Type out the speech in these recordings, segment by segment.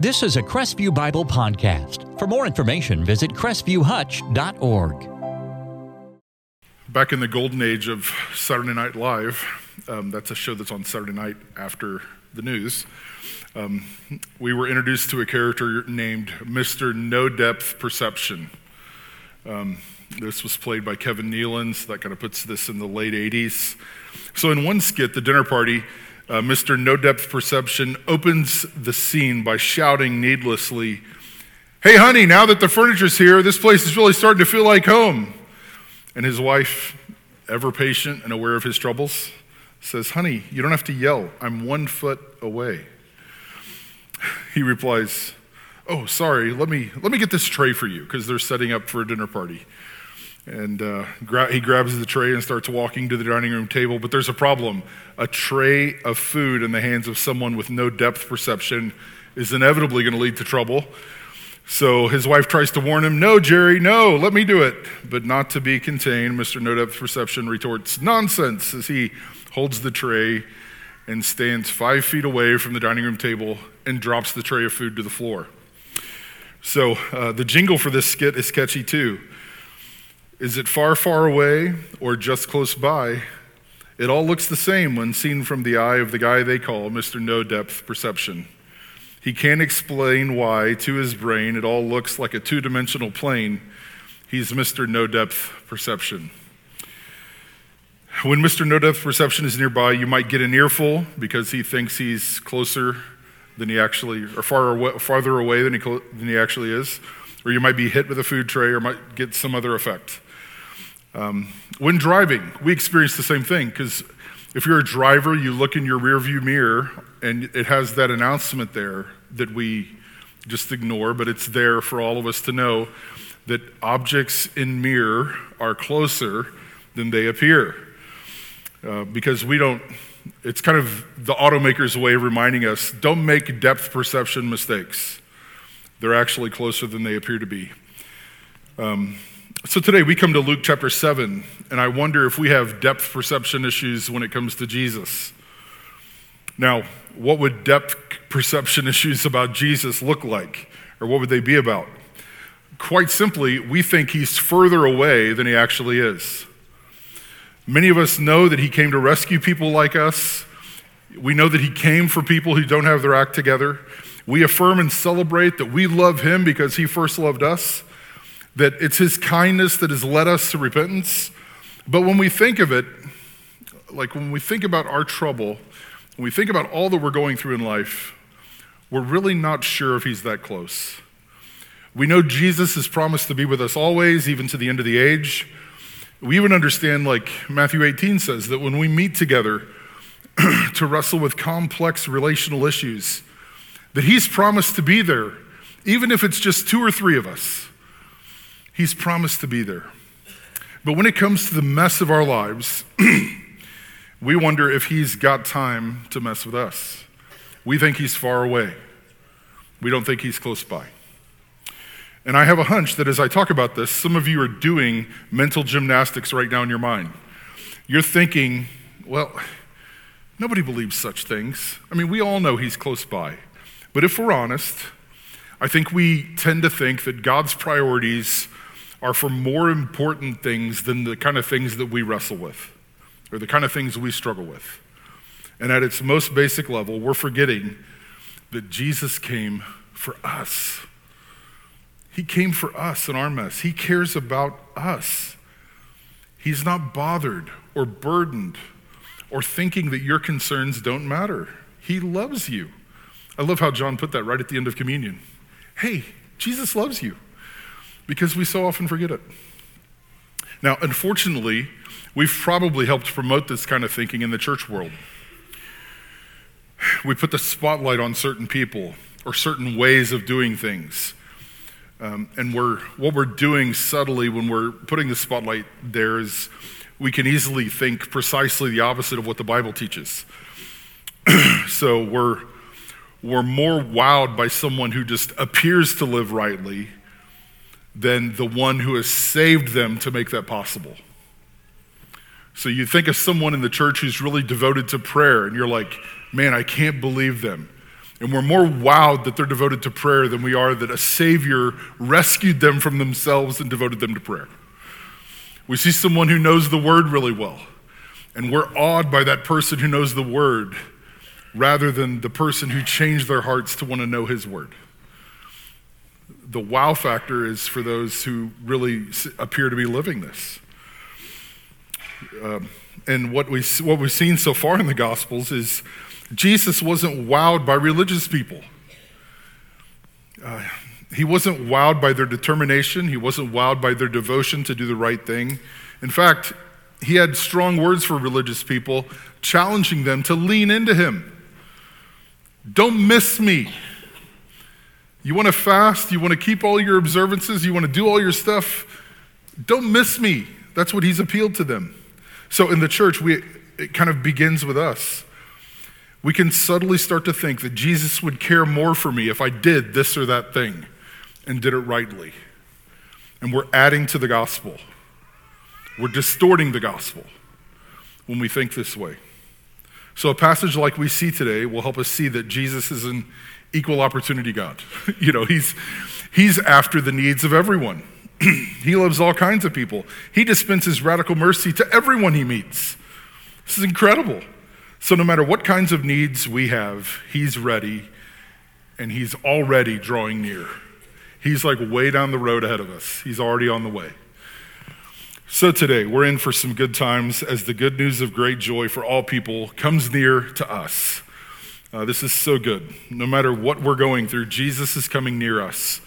This is a Crestview Bible podcast. For more information, visit crestview.hutch.org. Back in the golden age of Saturday Night Live, um, that's a show that's on Saturday night after the news. Um, we were introduced to a character named Mr. No Depth Perception. Um, this was played by Kevin Nealon, so that kind of puts this in the late 80s. So, in one skit, the dinner party, uh, Mr. No Depth Perception opens the scene by shouting needlessly, Hey, honey, now that the furniture's here, this place is really starting to feel like home. And his wife, ever patient and aware of his troubles, says, Honey, you don't have to yell. I'm one foot away. He replies, Oh, sorry, let me, let me get this tray for you, because they're setting up for a dinner party. And uh, gra- he grabs the tray and starts walking to the dining room table. But there's a problem. A tray of food in the hands of someone with no depth perception is inevitably going to lead to trouble. So his wife tries to warn him, No, Jerry, no, let me do it. But not to be contained, Mr. No Depth Perception retorts, Nonsense, as he holds the tray and stands five feet away from the dining room table and drops the tray of food to the floor. So uh, the jingle for this skit is catchy too. Is it far, far away or just close by? It all looks the same when seen from the eye of the guy they call Mr. No Depth Perception. He can't explain why, to his brain, it all looks like a two dimensional plane. He's Mr. No Depth Perception. When Mr. No Depth Perception is nearby, you might get an earful because he thinks he's closer than he actually, or far away, farther away than he, than he actually is. Or you might be hit with a food tray or might get some other effect. Um, when driving, we experience the same thing because if you're a driver, you look in your rearview mirror and it has that announcement there that we just ignore, but it's there for all of us to know that objects in mirror are closer than they appear. Uh, because we don't, it's kind of the automaker's way of reminding us don't make depth perception mistakes. They're actually closer than they appear to be. Um, so today we come to Luke chapter 7, and I wonder if we have depth perception issues when it comes to Jesus. Now, what would depth perception issues about Jesus look like? Or what would they be about? Quite simply, we think he's further away than he actually is. Many of us know that he came to rescue people like us. We know that he came for people who don't have their act together. We affirm and celebrate that we love him because he first loved us, that it's his kindness that has led us to repentance. But when we think of it, like when we think about our trouble, when we think about all that we're going through in life, we're really not sure if he's that close. We know Jesus has promised to be with us always, even to the end of the age. We even understand, like Matthew 18 says, that when we meet together to wrestle with complex relational issues, that He's promised to be there, even if it's just two or three of us. He's promised to be there. But when it comes to the mess of our lives, we wonder if He's got time to mess with us. We think He's far away, we don't think He's close by. And I have a hunch that as I talk about this, some of you are doing mental gymnastics right now in your mind. You're thinking, well, nobody believes such things. I mean, we all know he's close by. But if we're honest, I think we tend to think that God's priorities are for more important things than the kind of things that we wrestle with or the kind of things we struggle with. And at its most basic level, we're forgetting that Jesus came for us. He came for us in our mess. He cares about us. He's not bothered or burdened or thinking that your concerns don't matter. He loves you. I love how John put that right at the end of communion. Hey, Jesus loves you because we so often forget it. Now, unfortunately, we've probably helped promote this kind of thinking in the church world. We put the spotlight on certain people or certain ways of doing things. Um, and we're, what we're doing subtly when we're putting the spotlight there is we can easily think precisely the opposite of what the Bible teaches. so we're, we're more wowed by someone who just appears to live rightly than the one who has saved them to make that possible. So you think of someone in the church who's really devoted to prayer, and you're like, man, I can't believe them. And we're more wowed that they're devoted to prayer than we are that a Savior rescued them from themselves and devoted them to prayer. We see someone who knows the Word really well, and we're awed by that person who knows the Word rather than the person who changed their hearts to want to know His Word. The wow factor is for those who really appear to be living this. Um, and what, we, what we've seen so far in the Gospels is Jesus wasn't wowed by religious people. Uh, he wasn't wowed by their determination. He wasn't wowed by their devotion to do the right thing. In fact, he had strong words for religious people, challenging them to lean into him. Don't miss me. You want to fast? You want to keep all your observances? You want to do all your stuff? Don't miss me. That's what he's appealed to them. So in the church, we, it kind of begins with us. We can subtly start to think that Jesus would care more for me if I did this or that thing and did it rightly. And we're adding to the gospel. We're distorting the gospel when we think this way. So, a passage like we see today will help us see that Jesus is an equal opportunity God. you know, he's, he's after the needs of everyone. he loves all kinds of people. He dispenses radical mercy to everyone he meets. This is incredible. So, no matter what kinds of needs we have, he's ready and he's already drawing near. He's like way down the road ahead of us, he's already on the way. So, today we're in for some good times as the good news of great joy for all people comes near to us. Uh, this is so good. No matter what we're going through, Jesus is coming near us.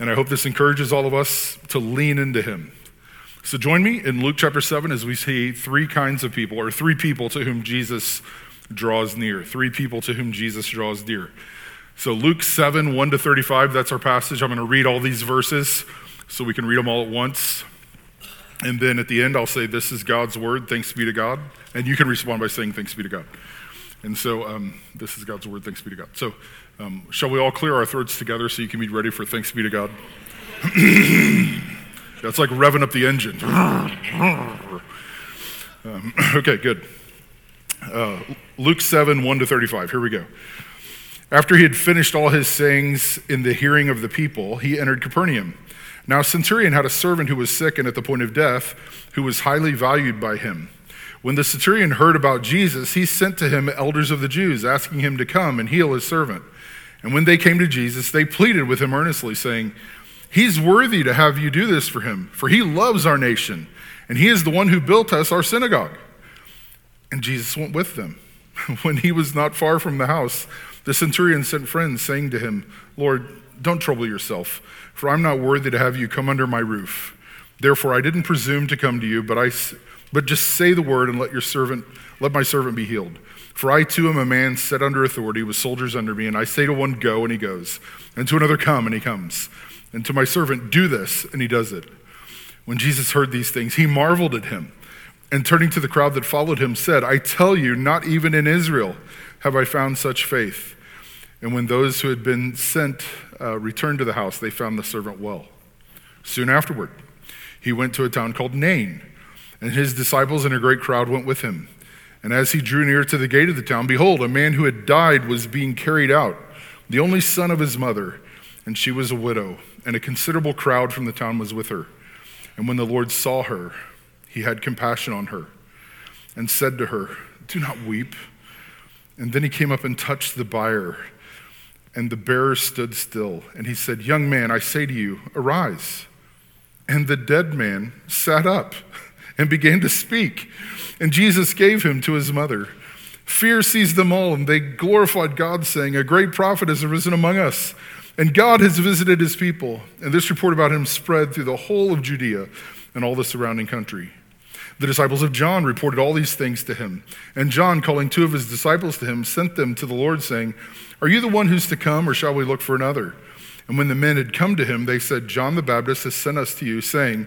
And I hope this encourages all of us to lean into him. So join me in Luke chapter 7 as we see three kinds of people, or three people to whom Jesus draws near. Three people to whom Jesus draws near. So Luke 7, 1 to 35, that's our passage. I'm going to read all these verses so we can read them all at once. And then at the end, I'll say, This is God's word. Thanks be to God. And you can respond by saying, Thanks be to God. And so um, this is God's word. Thanks be to God. So um, shall we all clear our throats together so you can be ready for thanks be to God? That's like revving up the engine. Um, okay, good. Uh, Luke 7, 1 to 35. Here we go. After he had finished all his sayings in the hearing of the people, he entered Capernaum. Now, a Centurion had a servant who was sick and at the point of death, who was highly valued by him. When the centurion heard about Jesus, he sent to him elders of the Jews, asking him to come and heal his servant. And when they came to Jesus, they pleaded with him earnestly, saying, He's worthy to have you do this for him, for he loves our nation, and he is the one who built us our synagogue. And Jesus went with them. when he was not far from the house, the centurion sent friends, saying to him, Lord, don't trouble yourself, for I'm not worthy to have you come under my roof. Therefore, I didn't presume to come to you, but, I, but just say the word and let your servant, let my servant be healed. For I too am a man set under authority with soldiers under me, and I say to one, Go, and he goes, and to another, Come, and he comes, and to my servant, Do this, and he does it. When Jesus heard these things, he marveled at him, and turning to the crowd that followed him, said, I tell you, not even in Israel have I found such faith. And when those who had been sent uh, returned to the house, they found the servant well. Soon afterward, he went to a town called Nain, and his disciples and a great crowd went with him. And as he drew near to the gate of the town, behold, a man who had died was being carried out, the only son of his mother, and she was a widow, and a considerable crowd from the town was with her. And when the Lord saw her, he had compassion on her, and said to her, Do not weep. And then he came up and touched the bier, and the bearer stood still. And he said, Young man, I say to you, arise. And the dead man sat up and began to speak. And Jesus gave him to his mother. Fear seized them all, and they glorified God, saying, A great prophet has arisen among us, and God has visited his people. And this report about him spread through the whole of Judea and all the surrounding country. The disciples of John reported all these things to him. And John, calling two of his disciples to him, sent them to the Lord, saying, Are you the one who's to come, or shall we look for another? And when the men had come to him, they said, John the Baptist has sent us to you, saying,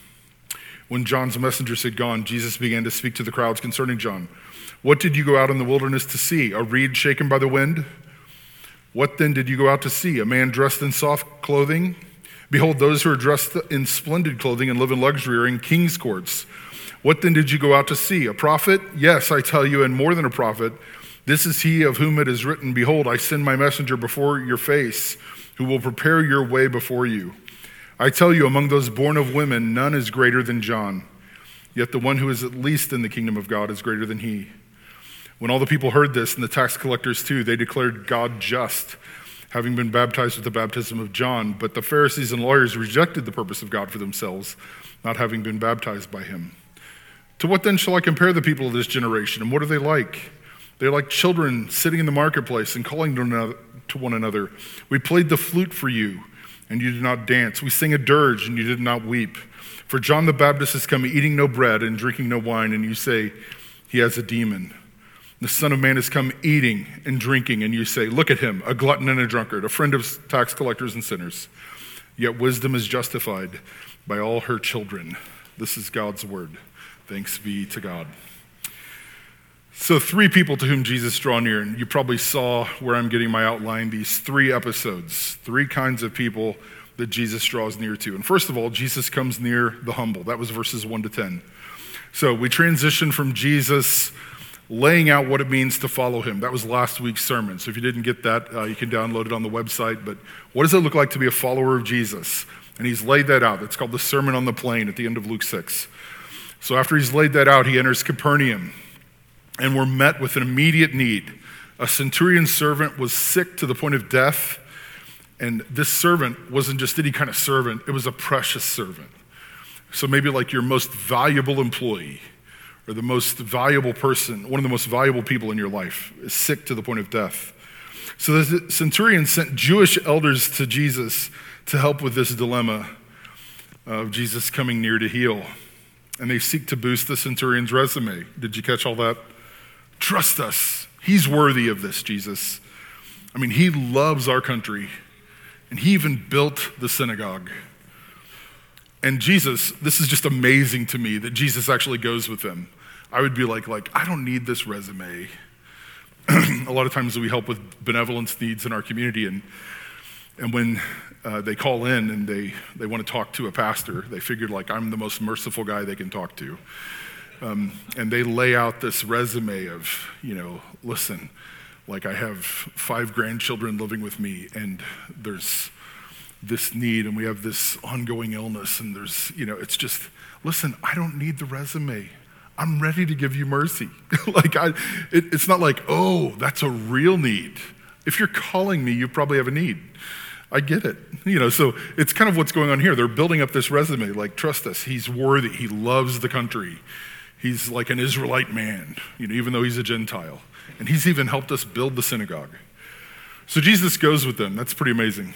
When John's messengers had gone, Jesus began to speak to the crowds concerning John. What did you go out in the wilderness to see? A reed shaken by the wind? What then did you go out to see? A man dressed in soft clothing? Behold, those who are dressed in splendid clothing and live in luxury are in king's courts. What then did you go out to see? A prophet? Yes, I tell you, and more than a prophet. This is he of whom it is written, Behold, I send my messenger before your face, who will prepare your way before you. I tell you, among those born of women, none is greater than John. Yet the one who is at least in the kingdom of God is greater than he. When all the people heard this, and the tax collectors too, they declared God just, having been baptized with the baptism of John. But the Pharisees and lawyers rejected the purpose of God for themselves, not having been baptized by him. To what then shall I compare the people of this generation, and what are they like? They're like children sitting in the marketplace and calling to one another. We played the flute for you, and you did not dance. We sing a dirge, and you did not weep. For John the Baptist has come eating no bread and drinking no wine, and you say, He has a demon. The Son of Man has come eating and drinking, and you say, Look at him, a glutton and a drunkard, a friend of tax collectors and sinners. Yet wisdom is justified by all her children. This is God's word. Thanks be to God. So, three people to whom Jesus draw near, and you probably saw where I'm getting my outline these three episodes, three kinds of people that Jesus draws near to. And first of all, Jesus comes near the humble. That was verses 1 to 10. So, we transition from Jesus laying out what it means to follow him. That was last week's sermon. So if you didn't get that, uh, you can download it on the website. But what does it look like to be a follower of Jesus? And he's laid that out. It's called the Sermon on the Plain at the end of Luke 6. So after he's laid that out, he enters Capernaum. And we're met with an immediate need. A centurion servant was sick to the point of death. And this servant wasn't just any kind of servant, it was a precious servant. So maybe like your most valuable employee or the most valuable person, one of the most valuable people in your life, is sick to the point of death. So the centurion sent Jewish elders to Jesus to help with this dilemma of Jesus coming near to heal. And they seek to boost the centurion's resume. Did you catch all that? Trust us. He's worthy of this, Jesus. I mean, he loves our country, and he even built the synagogue. And Jesus, this is just amazing to me that Jesus actually goes with them. I would be like, like, I don't need this resume. a lot of times we help with benevolence needs in our community, and and when uh, they call in and they they want to talk to a pastor, they figured like I'm the most merciful guy they can talk to, um, and they lay out this resume of you know, listen, like I have five grandchildren living with me, and there's this need and we have this ongoing illness and there's, you know, it's just, listen, I don't need the resume. I'm ready to give you mercy. like, I, it, it's not like, oh, that's a real need. If you're calling me, you probably have a need. I get it. You know, so it's kind of what's going on here. They're building up this resume like, trust us, he's worthy. He loves the country. He's like an Israelite man, you know, even though he's a Gentile. And he's even helped us build the synagogue. So Jesus goes with them. That's pretty amazing.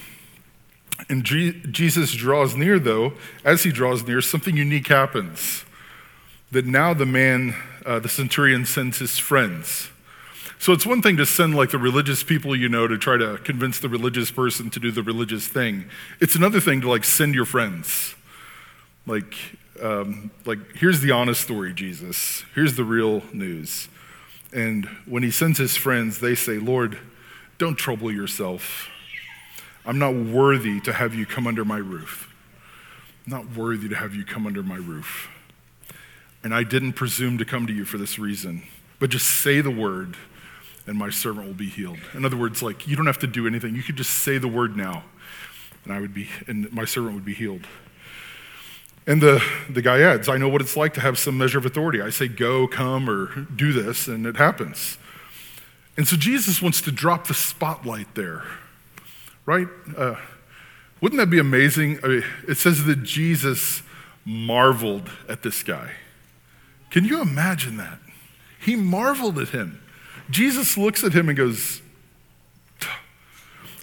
And Jesus draws near, though, as he draws near, something unique happens. That now the man, uh, the centurion, sends his friends. So it's one thing to send like the religious people you know to try to convince the religious person to do the religious thing. It's another thing to like send your friends. Like, um, like here's the honest story, Jesus. Here's the real news. And when he sends his friends, they say, Lord, don't trouble yourself. I'm not worthy to have you come under my roof. I'm not worthy to have you come under my roof. And I didn't presume to come to you for this reason. But just say the word, and my servant will be healed. In other words, like, you don't have to do anything. You could just say the word now, and I would be, and my servant would be healed. And the, the guy adds, I know what it's like to have some measure of authority. I say, go, come, or do this, and it happens. And so Jesus wants to drop the spotlight there right? Uh, wouldn't that be amazing? I mean, it says that Jesus marveled at this guy. Can you imagine that? He marveled at him. Jesus looks at him and goes,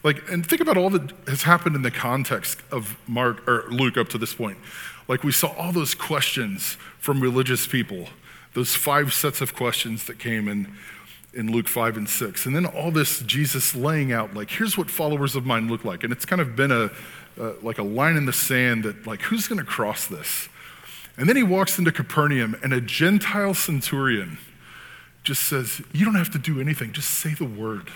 like, and think about all that has happened in the context of Mark or Luke up to this point. Like, we saw all those questions from religious people, those five sets of questions that came, in, in Luke 5 and 6. And then all this Jesus laying out, like, here's what followers of mine look like. And it's kind of been a, uh, like a line in the sand that, like, who's going to cross this? And then he walks into Capernaum, and a Gentile centurion just says, You don't have to do anything, just say the word.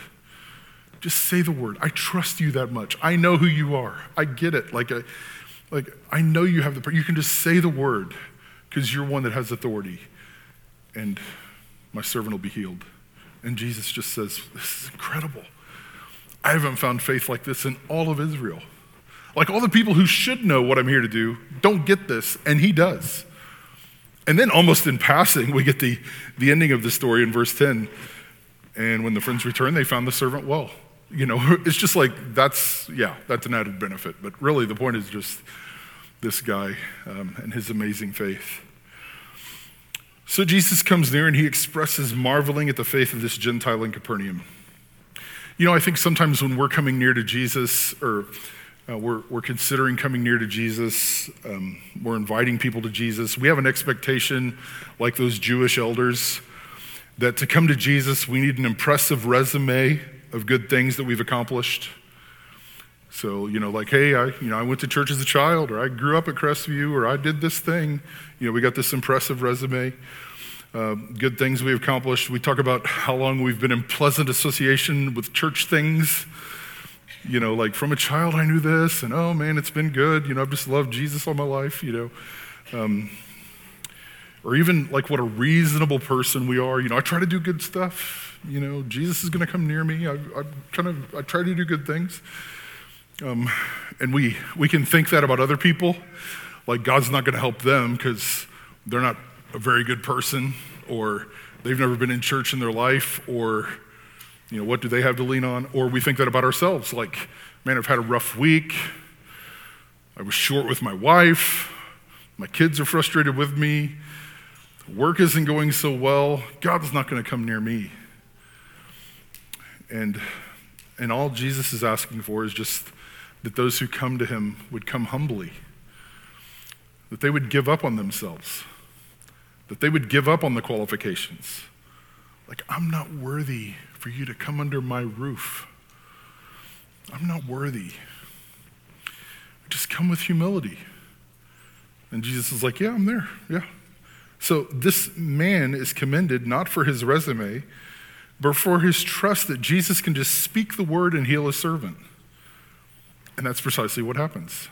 Just say the word. I trust you that much. I know who you are. I get it. Like, I, like I know you have the. You can just say the word because you're one that has authority, and my servant will be healed. And Jesus just says, This is incredible. I haven't found faith like this in all of Israel. Like all the people who should know what I'm here to do don't get this, and he does. And then, almost in passing, we get the, the ending of the story in verse 10. And when the friends returned, they found the servant well. You know, it's just like that's, yeah, that's an added benefit. But really, the point is just this guy um, and his amazing faith. So Jesus comes near and he expresses marveling at the faith of this Gentile in Capernaum. You know, I think sometimes when we're coming near to Jesus, or uh, we're, we're considering coming near to Jesus. Um, we're inviting people to Jesus. We have an expectation, like those Jewish elders, that to come to Jesus, we need an impressive resume of good things that we've accomplished. So, you know, like, hey, I, you know, I went to church as a child, or I grew up at Crestview, or I did this thing. You know, we got this impressive resume. Uh, good things we've accomplished. We talk about how long we've been in pleasant association with church things you know, like from a child I knew this, and oh man, it's been good. You know, I've just loved Jesus all my life, you know. Um, or even like what a reasonable person we are. You know, I try to do good stuff. You know, Jesus is going to come near me. I, I kind of I try to do good things. Um, and we we can think that about other people, like God's not going to help them because they're not a very good person, or they've never been in church in their life, or you know, what do they have to lean on? Or we think that about ourselves, like, man, I've had a rough week. I was short with my wife. My kids are frustrated with me. Work isn't going so well. God's not going to come near me. And, and all Jesus is asking for is just that those who come to him would come humbly, that they would give up on themselves, that they would give up on the qualifications. Like, I'm not worthy for you to come under my roof. I'm not worthy. Just come with humility. And Jesus is like, Yeah, I'm there. Yeah. So this man is commended not for his resume, but for his trust that Jesus can just speak the word and heal a servant. And that's precisely what happens.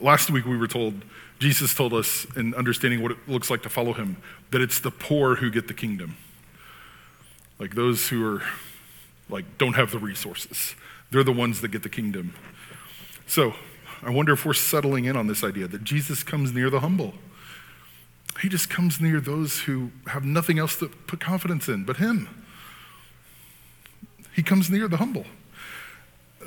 Last week we were told, Jesus told us in understanding what it looks like to follow him, that it's the poor who get the kingdom. Like those who are like don't have the resources. They're the ones that get the kingdom. So, I wonder if we're settling in on this idea that Jesus comes near the humble. He just comes near those who have nothing else to put confidence in but him. He comes near the humble.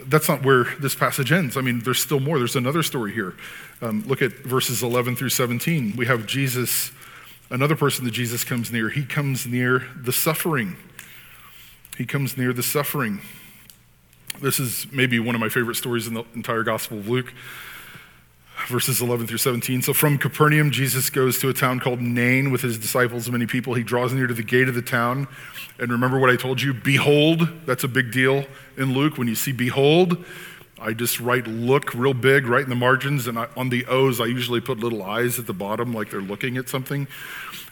That's not where this passage ends. I mean, there's still more. There's another story here. Um, look at verses 11 through 17. We have Jesus, another person that Jesus comes near. He comes near the suffering. He comes near the suffering. This is maybe one of my favorite stories in the entire Gospel of Luke, verses 11 through 17. So from Capernaum, Jesus goes to a town called Nain with his disciples and many people. He draws near to the gate of the town. And remember what I told you? Behold, that's a big deal in Luke. When you see behold, I just write look real big right in the margins. And I, on the O's, I usually put little eyes at the bottom like they're looking at something.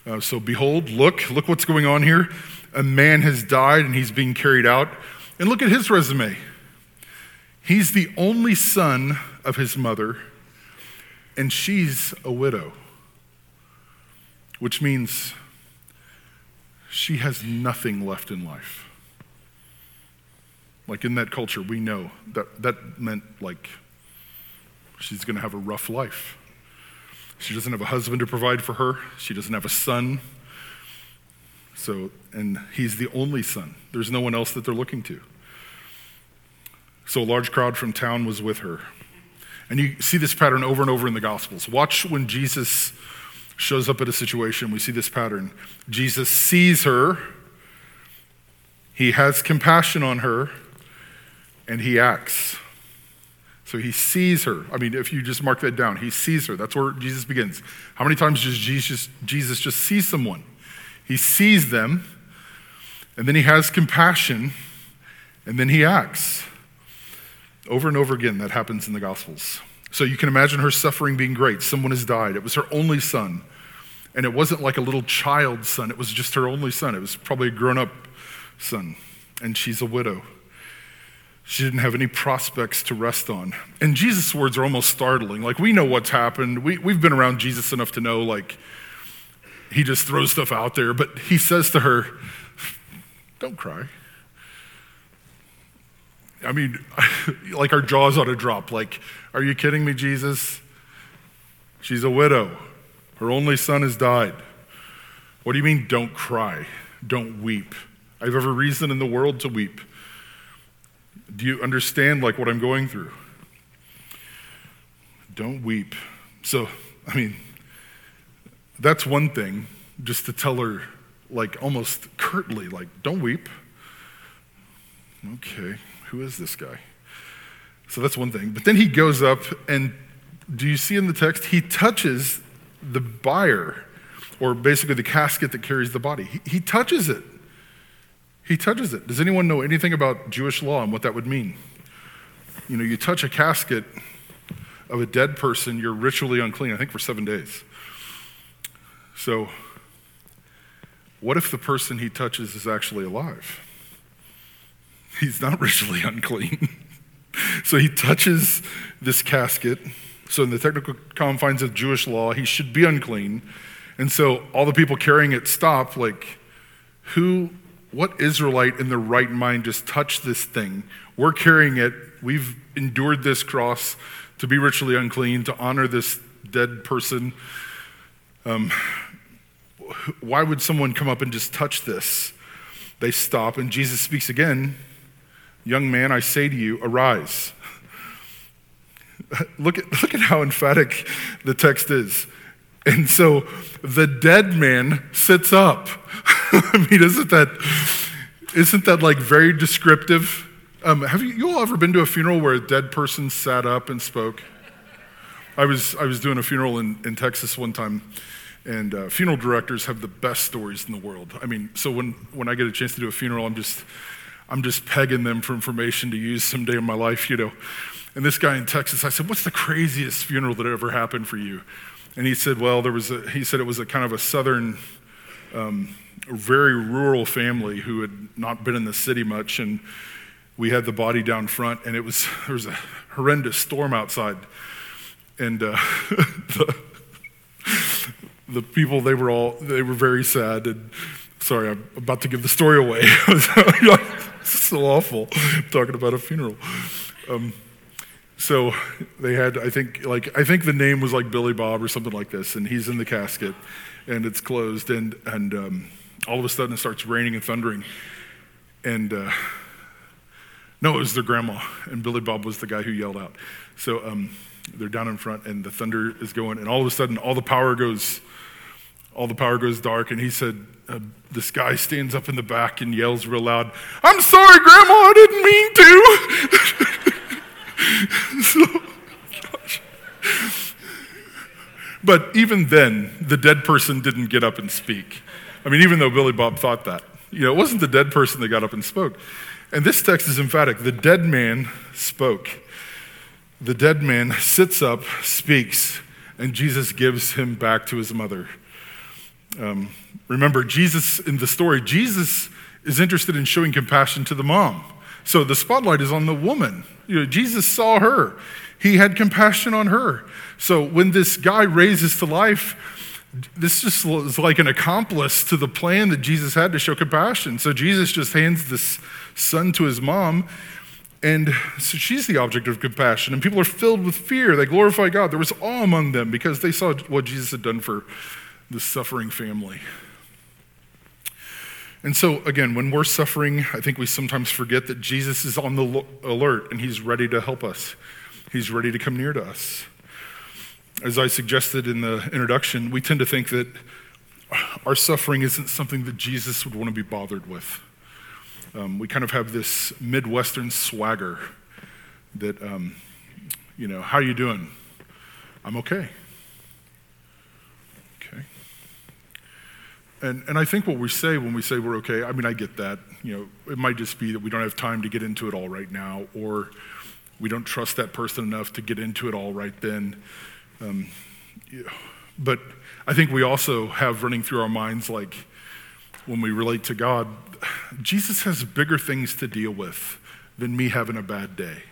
Uh, so behold, look, look what's going on here a man has died and he's being carried out. And look at his resume. He's the only son of his mother, and she's a widow, which means she has nothing left in life. Like in that culture, we know that that meant like she's going to have a rough life. She doesn't have a husband to provide for her, she doesn't have a son so, and he's the only son. There's no one else that they're looking to. So a large crowd from town was with her. And you see this pattern over and over in the Gospels. Watch when Jesus shows up at a situation, we see this pattern. Jesus sees her, he has compassion on her, and he acts. So he sees her. I mean, if you just mark that down, he sees her. That's where Jesus begins. How many times does Jesus, Jesus just see someone? He sees them, And then he has compassion, and then he acts. Over and over again, that happens in the Gospels. So you can imagine her suffering being great. Someone has died. It was her only son. And it wasn't like a little child's son, it was just her only son. It was probably a grown up son. And she's a widow. She didn't have any prospects to rest on. And Jesus' words are almost startling. Like, we know what's happened. We, we've been around Jesus enough to know, like, he just throws stuff out there. But he says to her, Don't cry. I mean, like our jaws ought to drop. Like, are you kidding me, Jesus? She's a widow. Her only son has died. What do you mean, don't cry? Don't weep. I have every reason in the world to weep. Do you understand like what I'm going through? Don't weep. So, I mean, that's one thing, just to tell her, like almost curtly, like, don't weep. Okay, who is this guy? So that's one thing. But then he goes up, and do you see in the text? He touches the bier, or basically the casket that carries the body. He, he touches it. He touches it. Does anyone know anything about Jewish law and what that would mean? You know, you touch a casket of a dead person, you're ritually unclean, I think for seven days. So, what if the person he touches is actually alive? He's not ritually unclean. so he touches this casket. So, in the technical confines of Jewish law, he should be unclean. And so all the people carrying it stop, like, who, what Israelite in their right mind just touched this thing? We're carrying it. We've endured this cross to be ritually unclean, to honor this dead person. Um, why would someone come up and just touch this? They stop, and Jesus speaks again Young man, I say to you, arise. look, at, look at how emphatic the text is. And so the dead man sits up. I mean, isn't that, isn't that like very descriptive? Um, have you, you all ever been to a funeral where a dead person sat up and spoke? I was, I was doing a funeral in, in Texas one time, and uh, funeral directors have the best stories in the world. I mean, so when, when I get a chance to do a funeral, I'm just, I'm just pegging them for information to use someday in my life, you know. And this guy in Texas, I said, What's the craziest funeral that ever happened for you? And he said, Well, there was a, he said it was a kind of a southern, um, very rural family who had not been in the city much. And we had the body down front, and it was, there was a horrendous storm outside. And uh, the, the people, they were all, they were very sad. And sorry, I'm about to give the story away. so awful talking about a funeral. Um, so they had, I think, like I think the name was like Billy Bob or something like this, and he's in the casket, and it's closed, and and um, all of a sudden it starts raining and thundering, and uh, no, it was their grandma, and Billy Bob was the guy who yelled out. So um, they're down in front, and the thunder is going, and all of a sudden all the power goes, all the power goes dark, and he said, uh, this guy stands up in the back and yells real loud, I'm sorry, Grandma, I didn't mean to. so. But even then, the dead person didn't get up and speak. I mean, even though Billy Bob thought that. You know, it wasn't the dead person that got up and spoke. And this text is emphatic. The dead man spoke. The dead man sits up, speaks, and Jesus gives him back to his mother. Um, remember, Jesus in the story, Jesus is interested in showing compassion to the mom. So the spotlight is on the woman. You know, Jesus saw her, he had compassion on her. So when this guy raises to life, this just is like an accomplice to the plan that Jesus had to show compassion. So Jesus just hands this son to his mom, and so she's the object of compassion. And people are filled with fear. They glorify God. There was awe among them because they saw what Jesus had done for the suffering family. And so, again, when we're suffering, I think we sometimes forget that Jesus is on the alert and he's ready to help us. He's ready to come near to us. As I suggested in the introduction, we tend to think that our suffering isn't something that Jesus would want to be bothered with. Um, we kind of have this Midwestern swagger that, um, you know, how are you doing? I'm okay. And, and I think what we say when we say we're okay, I mean, I get that. You know, it might just be that we don't have time to get into it all right now, or we don't trust that person enough to get into it all right then. Um, yeah. But I think we also have running through our minds, like when we relate to God, Jesus has bigger things to deal with than me having a bad day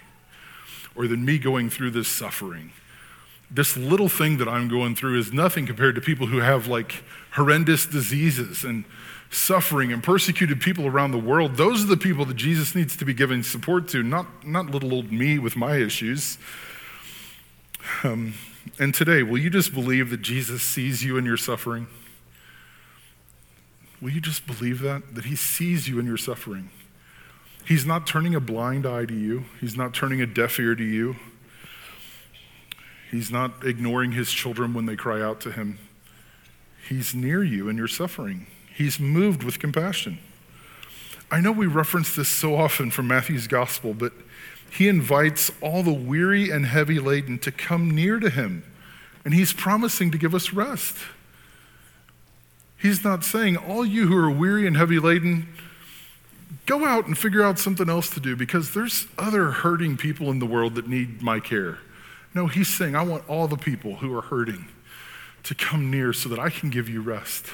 or than me going through this suffering. This little thing that I'm going through is nothing compared to people who have like horrendous diseases and suffering and persecuted people around the world. Those are the people that Jesus needs to be giving support to, not, not little old me with my issues. Um, and today, will you just believe that Jesus sees you in your suffering? Will you just believe that? That he sees you in your suffering? He's not turning a blind eye to you, he's not turning a deaf ear to you. He's not ignoring his children when they cry out to him. He's near you in your suffering. He's moved with compassion. I know we reference this so often from Matthew's gospel, but he invites all the weary and heavy laden to come near to him, and he's promising to give us rest. He's not saying, All you who are weary and heavy laden, go out and figure out something else to do because there's other hurting people in the world that need my care. No, he's saying, I want all the people who are hurting to come near so that I can give you rest.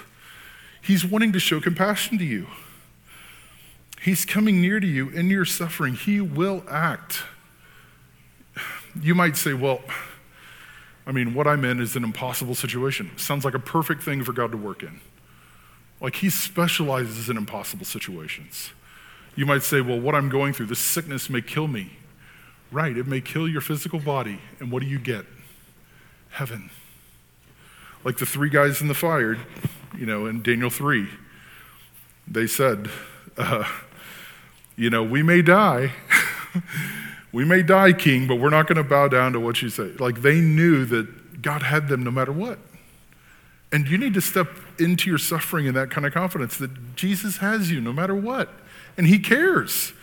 He's wanting to show compassion to you. He's coming near to you in your suffering. He will act. You might say, well, I mean, what I'm in is an impossible situation. Sounds like a perfect thing for God to work in. Like he specializes in impossible situations. You might say, well, what I'm going through, this sickness may kill me. Right, it may kill your physical body. And what do you get? Heaven. Like the three guys in the fire, you know, in Daniel 3, they said, uh, you know, we may die. we may die, king, but we're not going to bow down to what you say. Like they knew that God had them no matter what. And you need to step into your suffering in that kind of confidence that Jesus has you no matter what. And he cares.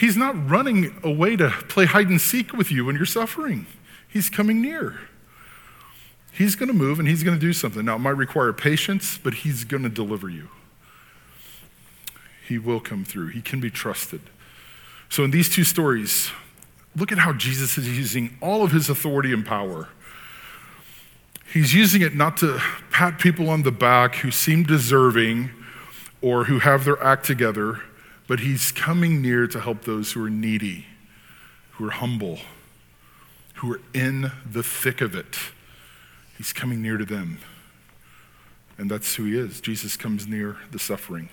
He's not running away to play hide and seek with you when you're suffering. He's coming near. He's going to move and he's going to do something. Now, it might require patience, but he's going to deliver you. He will come through. He can be trusted. So, in these two stories, look at how Jesus is using all of his authority and power. He's using it not to pat people on the back who seem deserving or who have their act together, but he's coming near to help those who are needy, who are humble, who are in the thick of it. He's coming near to them. And that's who he is. Jesus comes near the suffering.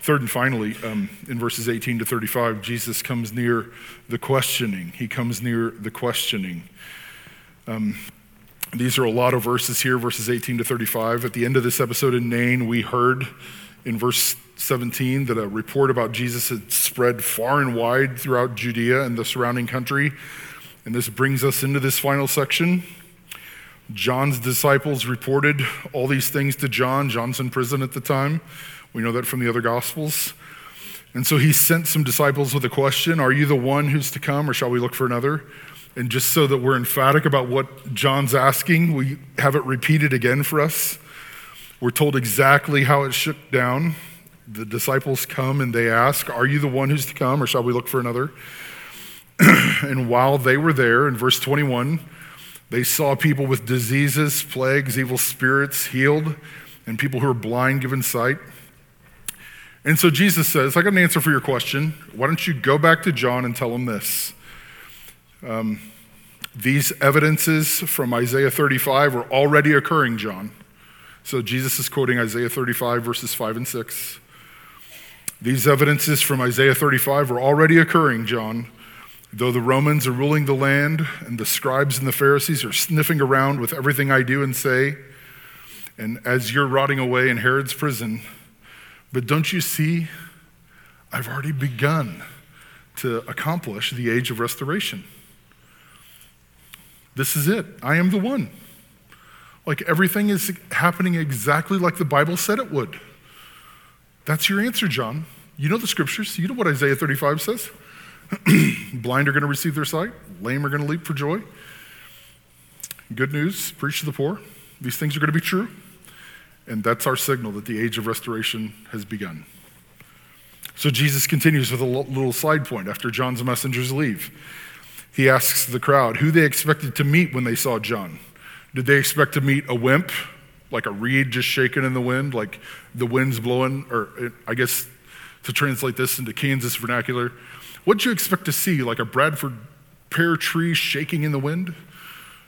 Third and finally, um, in verses 18 to 35, Jesus comes near the questioning. He comes near the questioning. Um, these are a lot of verses here, verses 18 to 35. At the end of this episode in Nain, we heard in verse 17 that a report about Jesus had spread far and wide throughout Judea and the surrounding country. And this brings us into this final section. John's disciples reported all these things to John. John's in prison at the time. We know that from the other Gospels. And so he sent some disciples with a question Are you the one who's to come, or shall we look for another? And just so that we're emphatic about what John's asking, we have it repeated again for us. We're told exactly how it shook down. The disciples come and they ask, Are you the one who's to come, or shall we look for another? and while they were there, in verse 21, they saw people with diseases, plagues, evil spirits healed, and people who are blind given sight. And so Jesus says, I got an answer for your question. Why don't you go back to John and tell him this? Um, these evidences from Isaiah 35 were already occurring, John. So Jesus is quoting Isaiah 35, verses 5 and 6. These evidences from Isaiah 35 are already occurring, John. Though the Romans are ruling the land and the scribes and the Pharisees are sniffing around with everything I do and say, and as you're rotting away in Herod's prison, but don't you see? I've already begun to accomplish the age of restoration. This is it. I am the one. Like everything is happening exactly like the Bible said it would. That's your answer, John. You know the scriptures. You know what Isaiah 35 says. Blind are going to receive their sight, lame are going to leap for joy. Good news, preach to the poor. These things are going to be true. And that's our signal that the age of restoration has begun. So Jesus continues with a little side point after John's messengers leave. He asks the crowd who they expected to meet when they saw John. Did they expect to meet a wimp, like a reed just shaking in the wind, like the wind's blowing? Or I guess to translate this into Kansas vernacular, what'd you expect to see, like a Bradford pear tree shaking in the wind?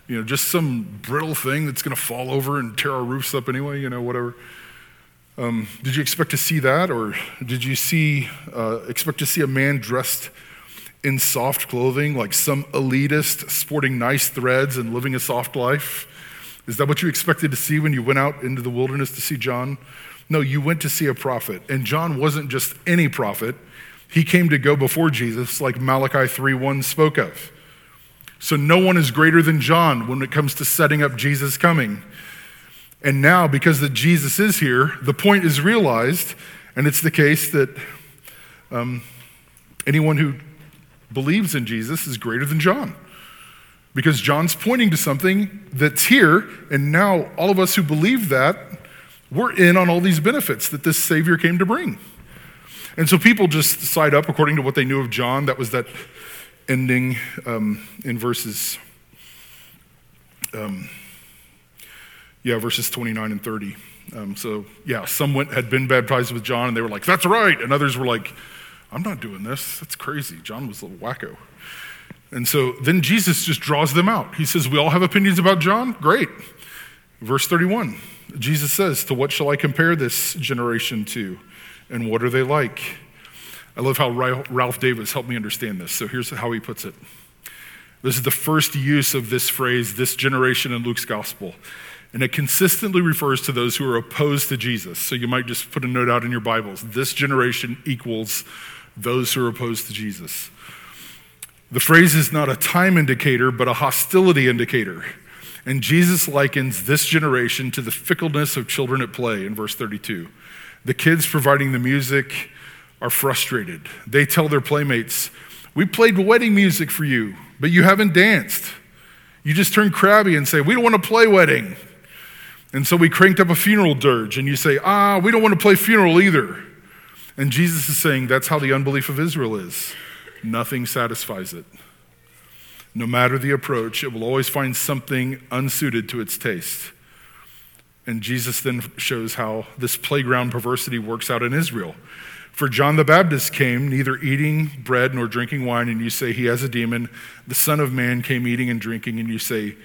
You know, just some brittle thing that's going to fall over and tear our roofs up anyway, you know, whatever. Um, did you expect to see that, or did you see uh, expect to see a man dressed in soft clothing, like some elitist sporting nice threads and living a soft life? Is that what you expected to see when you went out into the wilderness to see John? No, you went to see a prophet, and John wasn't just any prophet. He came to go before Jesus, like Malachi 3:1 spoke of. So no one is greater than John when it comes to setting up Jesus coming. And now, because that Jesus is here, the point is realized, and it's the case that um, anyone who believes in Jesus is greater than John. Because John's pointing to something that's here, and now all of us who believe that, we're in on all these benefits that this Savior came to bring. And so people just side up according to what they knew of John. That was that ending um, in verses. Um, yeah, verses 29 and 30. Um, so, yeah, some went, had been baptized with John and they were like, that's right. And others were like, I'm not doing this. That's crazy. John was a little wacko. And so then Jesus just draws them out. He says, We all have opinions about John? Great. Verse 31 Jesus says, To what shall I compare this generation to? And what are they like? I love how Ralph Davis helped me understand this. So here's how he puts it. This is the first use of this phrase, this generation in Luke's gospel. And it consistently refers to those who are opposed to Jesus. So you might just put a note out in your Bibles. This generation equals those who are opposed to Jesus. The phrase is not a time indicator, but a hostility indicator. And Jesus likens this generation to the fickleness of children at play in verse 32. The kids providing the music are frustrated. They tell their playmates, We played wedding music for you, but you haven't danced. You just turn crabby and say, We don't want to play wedding. And so we cranked up a funeral dirge, and you say, ah, we don't want to play funeral either. And Jesus is saying that's how the unbelief of Israel is. Nothing satisfies it. No matter the approach, it will always find something unsuited to its taste. And Jesus then shows how this playground perversity works out in Israel. For John the Baptist came neither eating bread nor drinking wine, and you say he has a demon. The Son of Man came eating and drinking, and you say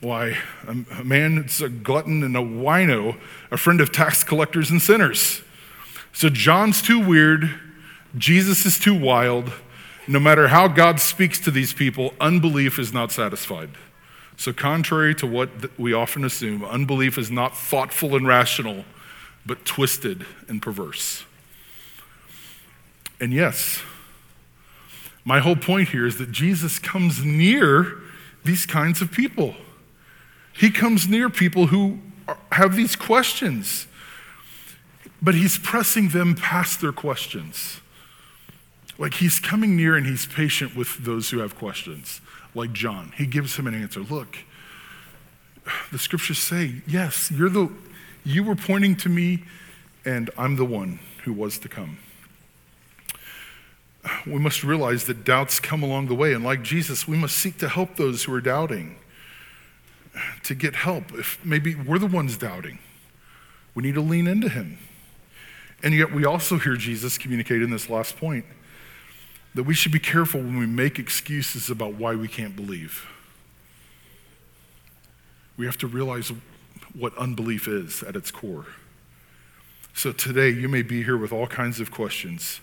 why, a man is a glutton and a wino, a friend of tax collectors and sinners. So John's too weird, Jesus is too wild. No matter how God speaks to these people, unbelief is not satisfied. So, contrary to what we often assume, unbelief is not thoughtful and rational, but twisted and perverse. And yes, my whole point here is that Jesus comes near these kinds of people. He comes near people who have these questions, but he's pressing them past their questions. Like he's coming near and he's patient with those who have questions, like John. He gives him an answer. Look, the scriptures say, yes, you're the, you were pointing to me, and I'm the one who was to come. We must realize that doubts come along the way, and like Jesus, we must seek to help those who are doubting to get help. If maybe we're the ones doubting, we need to lean into Him. And yet, we also hear Jesus communicate in this last point that we should be careful when we make excuses about why we can't believe. We have to realize what unbelief is at its core. So today, you may be here with all kinds of questions,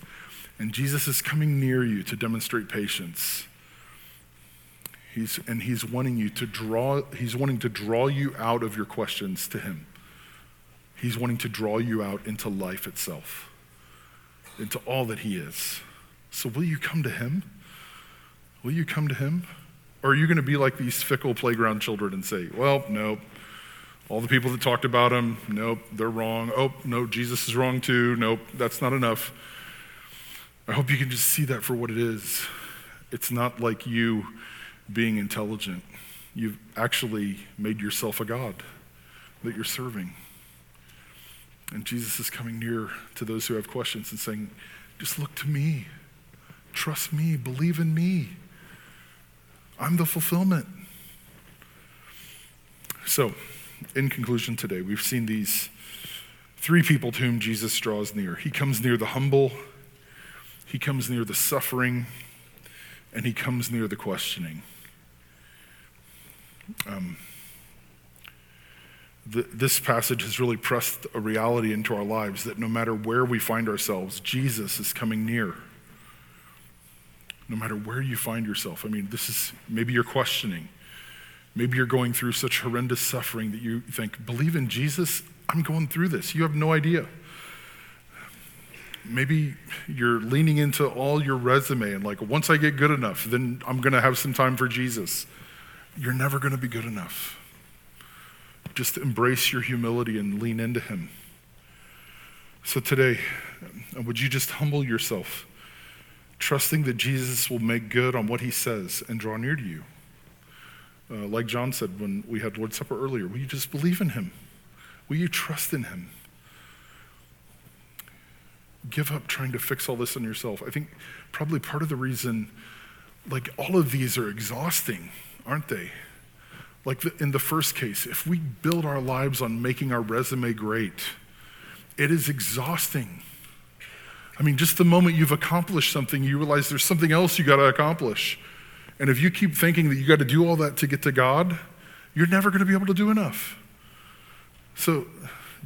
and Jesus is coming near you to demonstrate patience He's, and he's wanting you to draw, he's wanting to draw you out of your questions to him. He's wanting to draw you out into life itself, into all that he is. So will you come to him? Will you come to him? Or are you going to be like these fickle playground children and say, well, nope. All the people that talked about him, nope, they're wrong. Oh, no, Jesus is wrong too. Nope, that's not enough. I hope you can just see that for what it is. It's not like you being intelligent. You've actually made yourself a God that you're serving. And Jesus is coming near to those who have questions and saying, just look to me. Trust me. Believe in me. I'm the fulfillment. So, in conclusion today, we've seen these three people to whom Jesus draws near. He comes near the humble, he comes near the suffering, and he comes near the questioning. Um, the, this passage has really pressed a reality into our lives that no matter where we find ourselves, Jesus is coming near. No matter where you find yourself. I mean, this is maybe you're questioning. Maybe you're going through such horrendous suffering that you think, believe in Jesus? I'm going through this. You have no idea. Maybe you're leaning into all your resume and, like, once I get good enough, then I'm going to have some time for Jesus. You're never going to be good enough. Just embrace your humility and lean into Him. So today, would you just humble yourself, trusting that Jesus will make good on what He says and draw near to you? Uh, like John said when we had Lord's Supper earlier, will you just believe in Him? Will you trust in Him? Give up trying to fix all this on yourself. I think probably part of the reason, like, all of these are exhausting, aren't they? Like the, in the first case, if we build our lives on making our resume great, it is exhausting. I mean, just the moment you've accomplished something, you realize there's something else you got to accomplish. And if you keep thinking that you got to do all that to get to God, you're never going to be able to do enough. So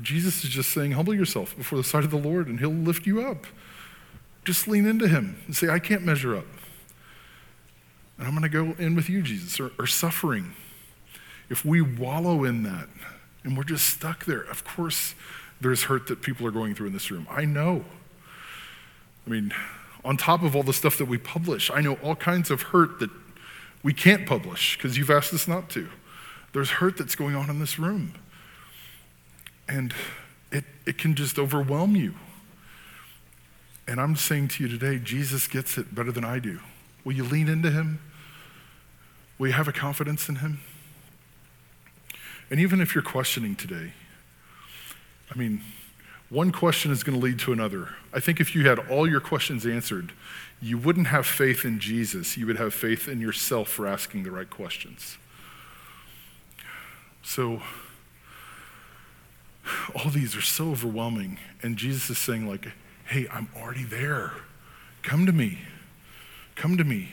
Jesus is just saying, humble yourself before the sight of the Lord, and He'll lift you up. Just lean into Him and say, I can't measure up. And I'm going to go in with you, Jesus, or, or suffering. If we wallow in that and we're just stuck there, of course, there's hurt that people are going through in this room. I know. I mean, on top of all the stuff that we publish, I know all kinds of hurt that we can't publish because you've asked us not to. There's hurt that's going on in this room. And it, it can just overwhelm you. And I'm saying to you today, Jesus gets it better than I do. Will you lean into him? Will you have a confidence in him? And even if you're questioning today, I mean, one question is going to lead to another. I think if you had all your questions answered, you wouldn't have faith in Jesus. You would have faith in yourself for asking the right questions. So, all these are so overwhelming. And Jesus is saying, like, hey, I'm already there. Come to me. Come to me.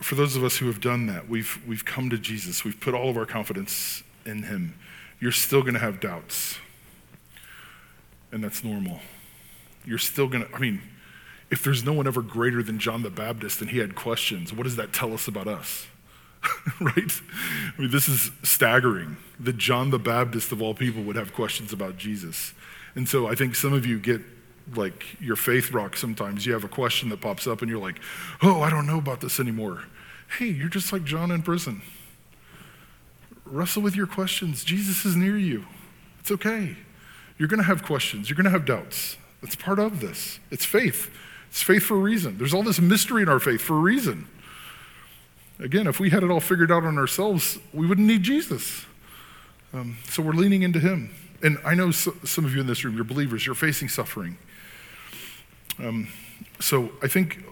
For those of us who have done that, we've, we've come to Jesus. We've put all of our confidence in him. You're still going to have doubts and that's normal. You're still going to, I mean, if there's no one ever greater than John the Baptist and he had questions, what does that tell us about us? right? I mean, this is staggering that John the Baptist, of all people, would have questions about Jesus. And so I think some of you get like your faith rock sometimes. You have a question that pops up and you're like, oh, I don't know about this anymore. Hey, you're just like John in prison. Wrestle with your questions. Jesus is near you. It's okay. You're going to have questions, you're going to have doubts. That's part of this. It's faith. It's faith for a reason. There's all this mystery in our faith for a reason. Again, if we had it all figured out on ourselves, we wouldn't need Jesus. Um, so we're leaning into Him. And I know so, some of you in this room, you're believers, you're facing suffering. Um, so I think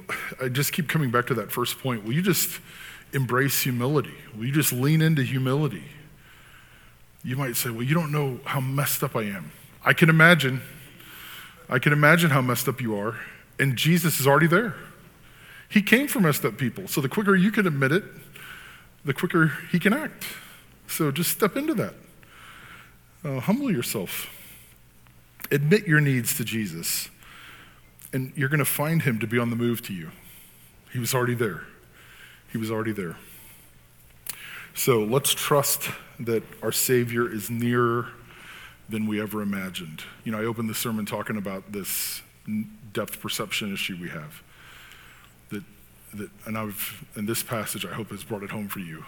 I just keep coming back to that first point. Will you just embrace humility? Will you just lean into humility? You might say, well, you don't know how messed up I am. I can imagine. I can imagine how messed up you are. And Jesus is already there. He came for messed up people. So the quicker you can admit it, the quicker he can act. So just step into that. Uh, humble yourself. Admit your needs to Jesus. And you're going to find him to be on the move to you. He was already there. He was already there. So let's trust that our Savior is nearer than we ever imagined. You know, I opened the sermon talking about this depth perception issue we have. That, that, and I've, in this passage, I hope has brought it home for you,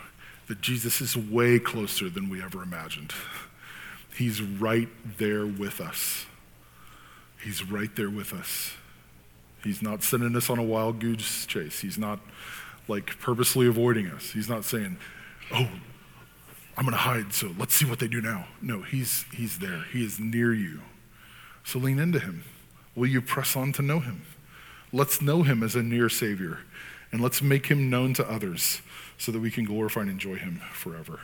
that Jesus is way closer than we ever imagined. He's right there with us. He's right there with us. He's not sending us on a wild goose chase. He's not like purposely avoiding us. He's not saying, oh, I'm going to hide, so let's see what they do now. No, he's, he's there. He is near you. So lean into him. Will you press on to know him? Let's know him as a near Savior, and let's make him known to others so that we can glorify and enjoy him forever.